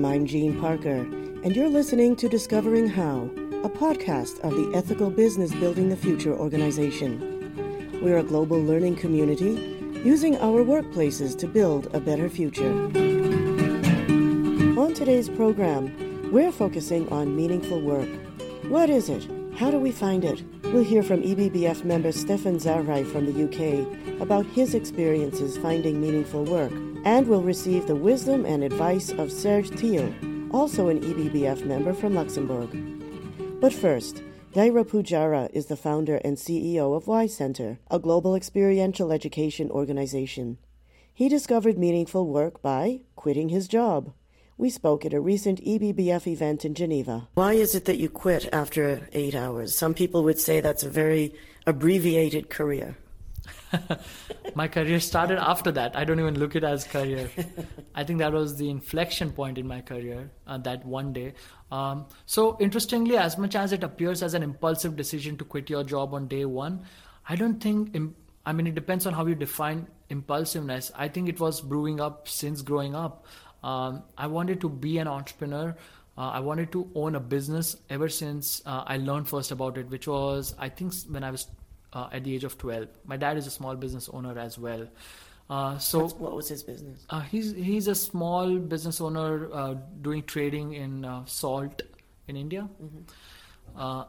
Welcome, I'm Jean Parker, and you're listening to Discovering How, a podcast of the Ethical Business Building the Future organization. We're a global learning community using our workplaces to build a better future. On today's program, we're focusing on meaningful work. What is it? How do we find it? We'll hear from EBBF member Stephane Zahrai from the UK about his experiences finding meaningful work, and we'll receive the wisdom and advice of Serge Thill, also an EBBF member from Luxembourg. But first, Dhairya Pujara is the founder and CEO of Y Center, a global experiential education organization. He discovered meaningful work by quitting his job. We spoke at a recent EBBF event in Geneva. Why is it that you quit after eight hours? Some people would say that's a very abbreviated career. my career started after that. I don't even look at it as career. I think that was the inflection point in my career. Uh, that one day. Um, so interestingly, as much as it appears as an impulsive decision to quit your job on day one, I don't think. I mean, it depends on how you define impulsiveness. I think it was brewing up since growing up. Um, I wanted to be an entrepreneur. Uh, I wanted to own a business ever since uh, I learned first about it, which was, I think, when I was uh, at the age of 12. My dad is a small business owner as well. Uh, so, What's, what was his business? Uh, he's he's a small business owner uh, doing trading in salt in India. Mm-hmm.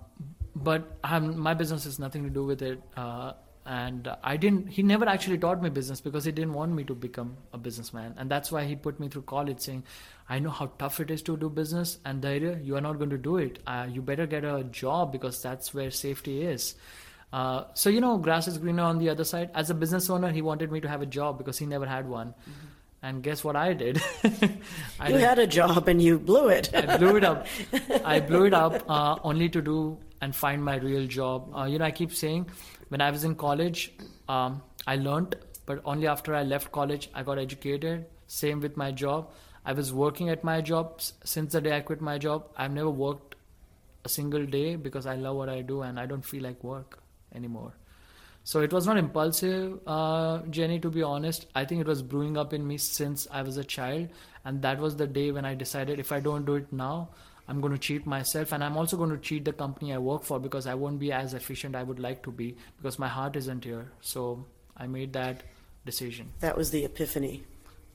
but my business has nothing to do with it and i didn't he never actually taught me business because he didn't want me to become a businessman and that's why he put me through college saying i know how tough it is to do business and there you are not going to do it uh, you better get a job because that's where safety is uh, so you know grass is greener on the other side as a business owner he wanted me to have a job because he never had one mm-hmm. And guess what I did? I you did. had a job and you blew it. I blew it up. I blew it up uh, only to do and find my real job. Uh, you know, I keep saying when I was in college, um, I learned, but only after I left college, I got educated. Same with my job. I was working at my job since the day I quit my job. I've never worked a single day because I love what I do and I don't feel like work anymore. So it was not impulsive, uh, Jenny, to be honest. I think it was brewing up in me since I was a child. And that was the day when I decided if I don't do it now, I'm going to cheat myself and I'm also going to cheat the company I work for because I won't be as efficient I would like to be because my heart isn't here. So I made that decision. That was the epiphany.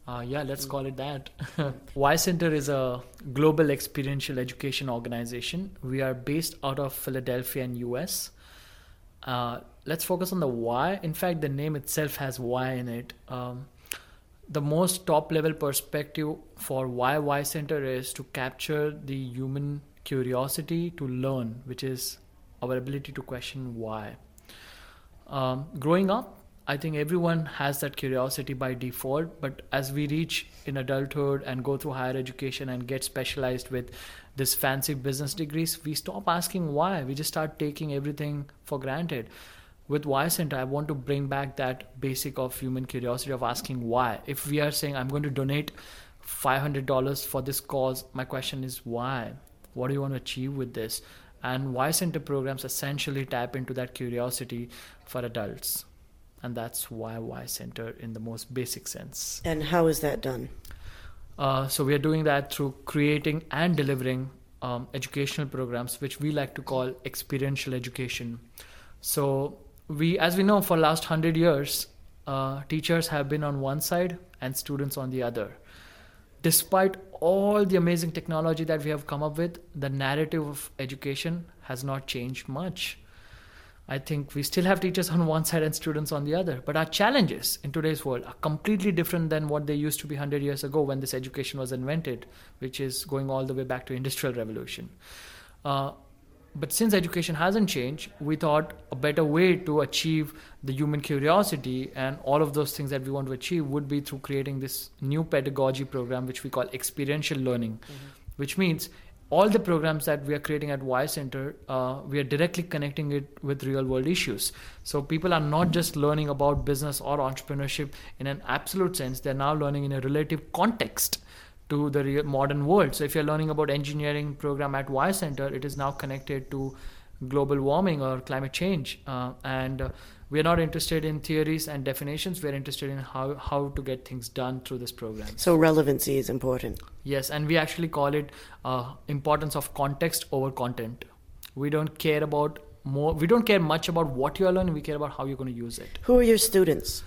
Uh, yeah, let's call it that. y Center is a global experiential education organization. We are based out of Philadelphia in US. Uh, let's focus on the why. In fact, the name itself has why in it. Um, the most top level perspective for why Y Center is to capture the human curiosity to learn, which is our ability to question why. Um, growing up, I think everyone has that curiosity by default, but as we reach in adulthood and go through higher education and get specialized with this fancy business degrees, we stop asking why. We just start taking everything for granted with Y Center, I want to bring back that basic of human curiosity of asking why. If we are saying, I'm going to donate $500 for this cause, my question is why? What do you want to achieve with this? And Y Center programs essentially tap into that curiosity for adults. And that's why Y Center in the most basic sense. And how is that done? Uh, so we are doing that through creating and delivering um, educational programs, which we like to call experiential education. So we as we know for last 100 years uh, teachers have been on one side and students on the other. Despite all the amazing technology that we have come up with the narrative of education has not changed much. I think we still have teachers on one side and students on the other. But our challenges in today's world are completely different than what they used to be 100 years ago when this education was invented which is going all the way back to industrial revolution. Uh, but since education hasn't changed, we thought a better way to achieve the human curiosity and all of those things that we want to achieve would be through creating this new pedagogy program, which we call experiential learning, mm-hmm. which means all the programs that we are creating at Y Center, uh, we are directly connecting it with real world issues. So people are not just learning about business or entrepreneurship in an absolute sense, they're now learning in a relative context to the modern world. So if you're learning about engineering program at Y Center, it is now connected to global warming or climate change. Uh, and uh, we're not interested in theories and definitions. We're interested in how, how to get things done through this program. So relevancy is important. Yes, and we actually call it uh, importance of context over content. We don't care about more. We don't care much about what you are learning. We care about how you're going to use it. Who are your students?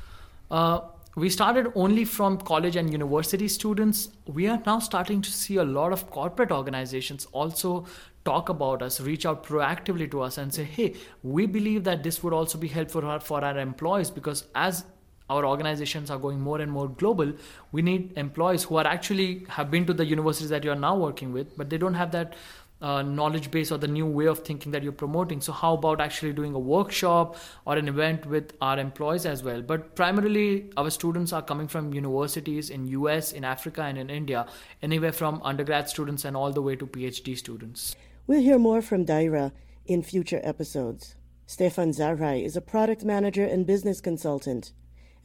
We started only from college and university students. We are now starting to see a lot of corporate organizations also talk about us, reach out proactively to us, and say, hey, we believe that this would also be helpful for our employees because as our organizations are going more and more global we need employees who are actually have been to the universities that you are now working with but they don't have that uh, knowledge base or the new way of thinking that you're promoting. So, how about actually doing a workshop or an event with our employees as well? But primarily, our students are coming from universities in US, in Africa, and in India, anywhere from undergrad students and all the way to PhD students. We'll hear more from Dhairya in future episodes. Stephane Zahrai is a product manager and business consultant,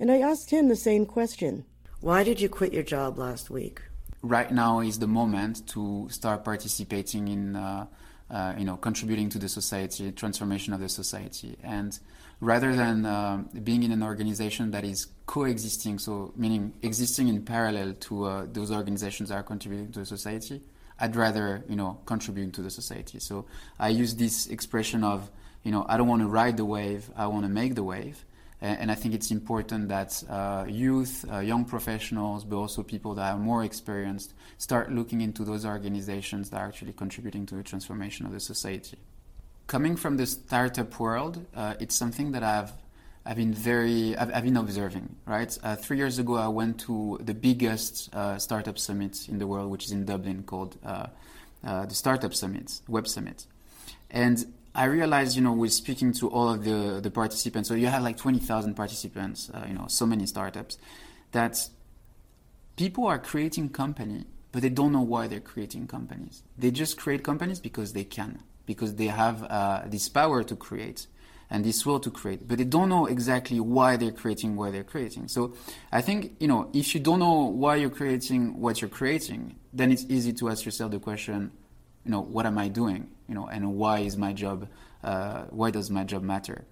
and I asked him the same question. Why did you quit your job last week? Right now is the moment to start participating in, uh, uh, you know, contributing to the society, transformation of the society. And rather than uh, being in an organization that is coexisting, so meaning existing in parallel to uh, those organizations that are contributing to the society, I'd rather, you know, contribute to the society. So I use this expression of, you know, I don't want to ride the wave, I want to make the wave. And I think it's important that uh, youth, uh, young professionals, but also people that are more experienced, start looking into those organizations that are actually contributing to the transformation of the society. Coming from the startup world, uh, it's something that I've I've been very I've, I've been observing. Right, uh, three years ago, I went to the biggest uh, startup summit in the world, which is in Dublin, called uh, the Startup Summit, Web Summit, and I realized, you know, with speaking to all of the, the participants, so you have like 20,000 participants, uh, you know, so many startups, that people are creating company, but they don't know why they're creating companies. They just create companies because they can, because they have uh, this power to create and this will to create, but they don't know exactly why they're creating what they're creating. So I think, you know, if you don't know why you're creating what you're creating, then it's easy to ask yourself the question, you know, what am I doing? You know, and why is my job, uh, why does my job matter?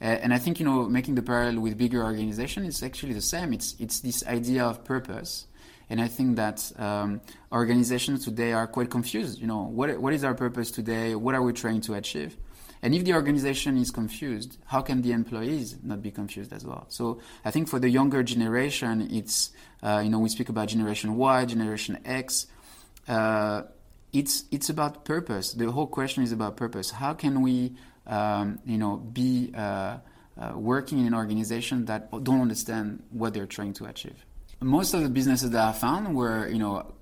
And I think, you know, making the parallel with bigger organization is actually the same. It's, it's this idea of purpose. And I think that um, organizations today are quite confused. You know, what, what is our purpose today? What are we trying to achieve? And if the organization is confused, how can the employees not be confused as well? So I think for the younger generation, it's, uh, you know, we speak about Generation Y, Generation X. Uh, it's it's about purpose. The whole question is about purpose. How can we, um, you know, be uh, uh, working in an organization that don't understand what they're trying to achieve? Most of the businesses that I found were, you know,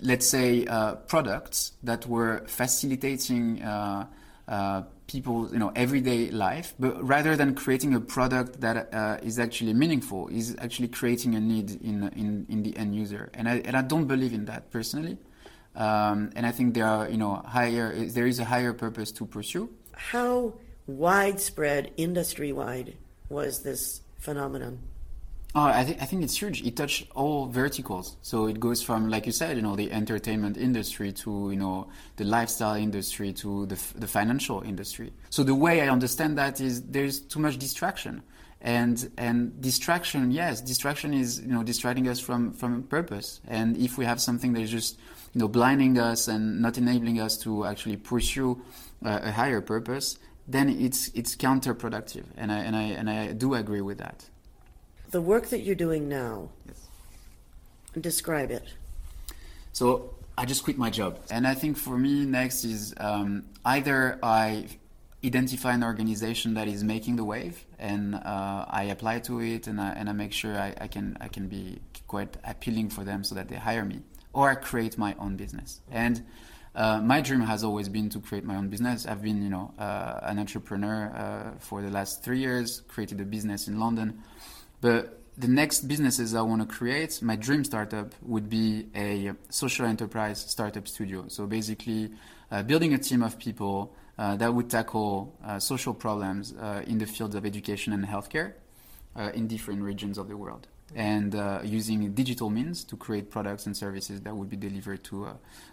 let's say uh, products that were facilitating uh, uh, people, you know, everyday life, but rather than creating a product that uh, is actually meaningful, is actually creating a need in in, in the end user. And I and I don't believe in that personally. Um, and I think there are, you know, higher. There is a higher purpose to pursue. How widespread, industry-wide, was this phenomenon? Oh, I think I think it's huge. It touched all verticals. So it goes from, like you said, you know, the entertainment industry to you know the lifestyle industry to the the financial industry. So the way I understand that is there's too much distraction and and distraction yes distraction is you know distracting us from from purpose and if we have something that is just you know blinding us and not enabling us to actually pursue uh, a higher purpose then it's it's counterproductive and i and i and i do agree with that the work that you're doing now yes. describe it so I just quit my job. And I think for me, next is um, either I identify an organization that is making the wave and uh, I apply to it and I, and I make sure I, I, can I can be quite appealing for them so that they hire me or I create my own business. And uh, my dream has always been to create my own business. I've been you know uh, an entrepreneur uh, for the last three years created a business in London. But the next businesses I want to create my dream startup would be a social enterprise startup studio. So basically uh, building a team of people that would tackle uh, social problems uh, in the fields of education and healthcare in different regions of the world. and uh, using digital means to create products and services that would be delivered to uh,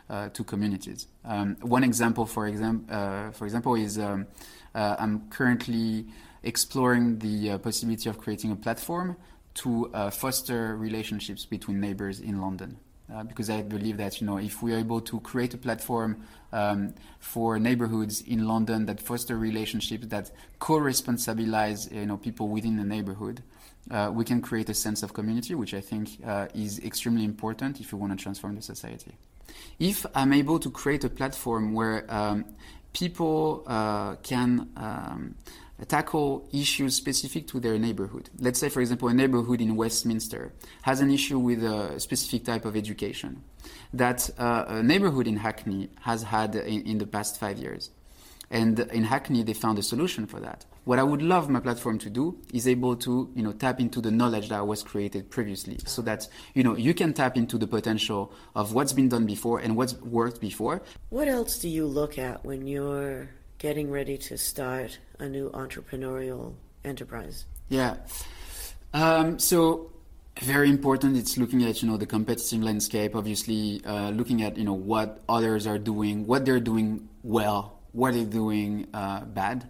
uh, to communities. Um, one example, for example, uh, for example, is um, uh, I'm currently exploring the uh, possibility of creating a platform to foster relationships between neighbors in London. Uh, because I believe that you know if we are able to create a platform um, for neighborhoods in London that foster relationships that co-responsibilize you know people within the neighborhood, uh, we can create a sense of community, which I think uh, is extremely important if you want to transform the society. If I'm able to create a platform where um, people uh, can um, tackle issues specific to their neighborhood. Let's say, for example, a neighborhood in Westminster has an issue with a specific type of education that uh, a neighborhood in Hackney has had in, in, the past five years. And in Hackney, they found a solution for that. What I would love my platform to do is able to, you know, tap into the knowledge that was created previously, so that you know you can tap into the potential of what's been done before and what's worked before. What else do you look at when you're getting ready to start a new entrepreneurial enterprise? Yeah. Um, so very important. It's looking at you know the competitive landscape. Obviously, uh, looking at you know what others are doing, what they're doing well, what they're doing uh, bad,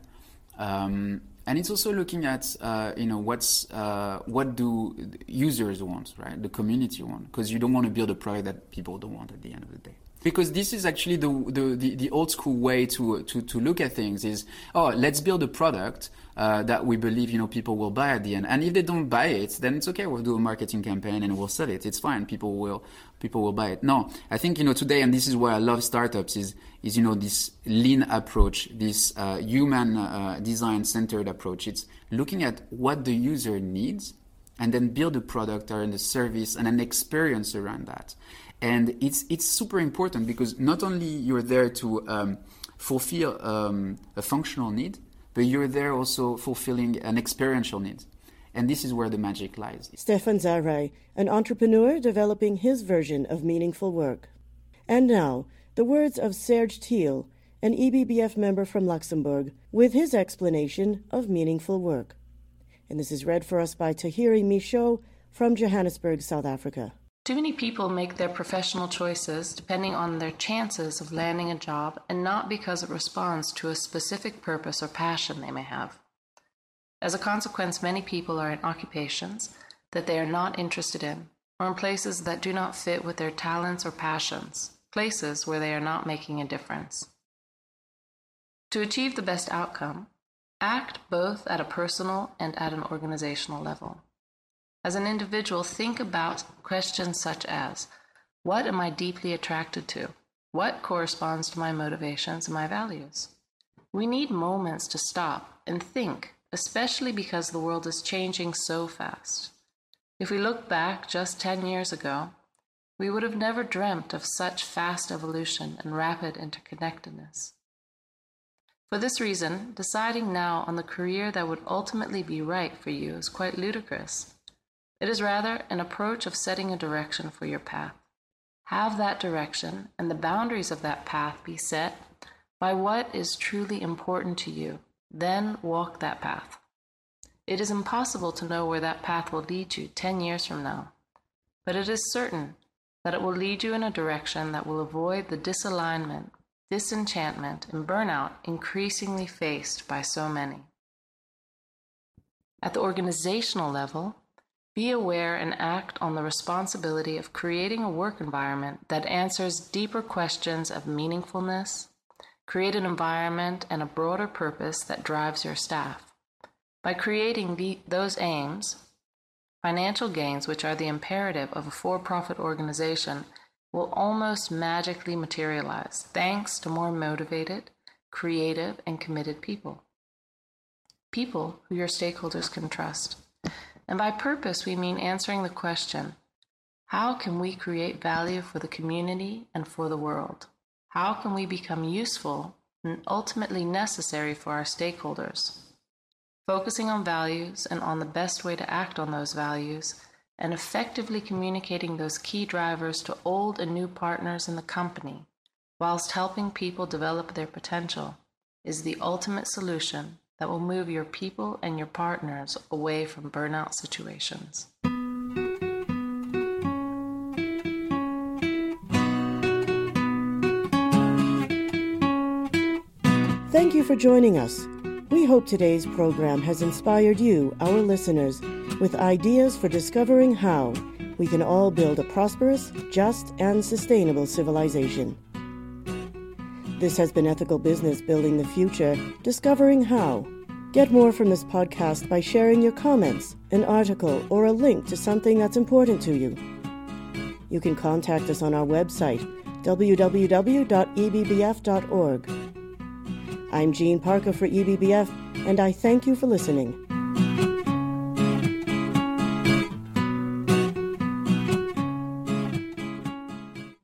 um, and it's also looking at uh, you know what's uh, what do users want, right? The community want, because you don't want to build a product that people don't want at the end of the day because this is actually the, the, the, the, old school way to, to, to look at things is, oh, let's build a product uh, that we believe, you know, people will buy at the end. And if they don't buy it, then it's okay. We'll do a marketing campaign and we'll sell it. It's fine. People will, people will buy it. No, I think, you know, today, and this is why I love startups is, is, you know, this lean approach, this uh, human uh, design centered approach. It's looking at what the user needs and then build a product or a service and an experience around that and it's it's super important because not only you're there to um, fulfill um, a functional need, but you're there also fulfilling an experiential need. And this is where the magic lies. Stephane Zahrai, an entrepreneur developing his version of meaningful work. And now, the words of Serge Thill, an EBBF member from Luxembourg, with his explanation of meaningful work. And this is read for us by Tahirih Michot from Johannesburg, South Africa. Too many people make their professional choices depending on their chances of landing a job and not because it responds to a specific purpose or passion they may have. As a consequence, many people are in occupations that they are not interested in, or in places that do not fit with their talents or passions, places where they are not making a difference. To achieve the best outcome, act both at a personal and at an organizational level. As an individual, think about questions such as What am I deeply attracted to? What corresponds to my motivations and my values? We need moments to stop and think, especially because the world is changing so fast. If we look back just 10 years ago, we would have never dreamt of such fast evolution and rapid interconnectedness. For this reason, deciding now on the career that would ultimately be right for you is quite ludicrous. It is rather an approach of setting a direction for your path. Have that direction and the boundaries of that path be set by what is truly important to you. Then walk that path. It is impossible to know where that path will lead you 10 years from now, but it is certain that it will lead you in a direction that will avoid the disalignment, disenchantment, and burnout increasingly faced by so many. At the organizational level, be aware and act on the responsibility of creating a work environment that answers deeper questions of meaningfulness, create an environment and a broader purpose that drives your staff. By creating the, those aims, financial gains, which are the imperative of a for profit organization, will almost magically materialize thanks to more motivated, creative, and committed people. People who your stakeholders can trust. And by purpose, we mean answering the question how can we create value for the community and for the world? How can we become useful and ultimately necessary for our stakeholders? Focusing on values and on the best way to act on those values, and effectively communicating those key drivers to old and new partners in the company, whilst helping people develop their potential, is the ultimate solution that will move your people and your partners away from burnout situations. Thank you for joining us. Hope today's program has inspired you, our listeners, with ideas for discovering how we can all build a prosperous, just, and sustainable civilization. This has been Ethical Business Building the Future, discovering how. Get more from this podcast by sharing your comments, an article, or a link to something that's important to you. You can contact us on our website, www.ebbf.org. I'm Jean Parker for EBBF, and I thank you for listening.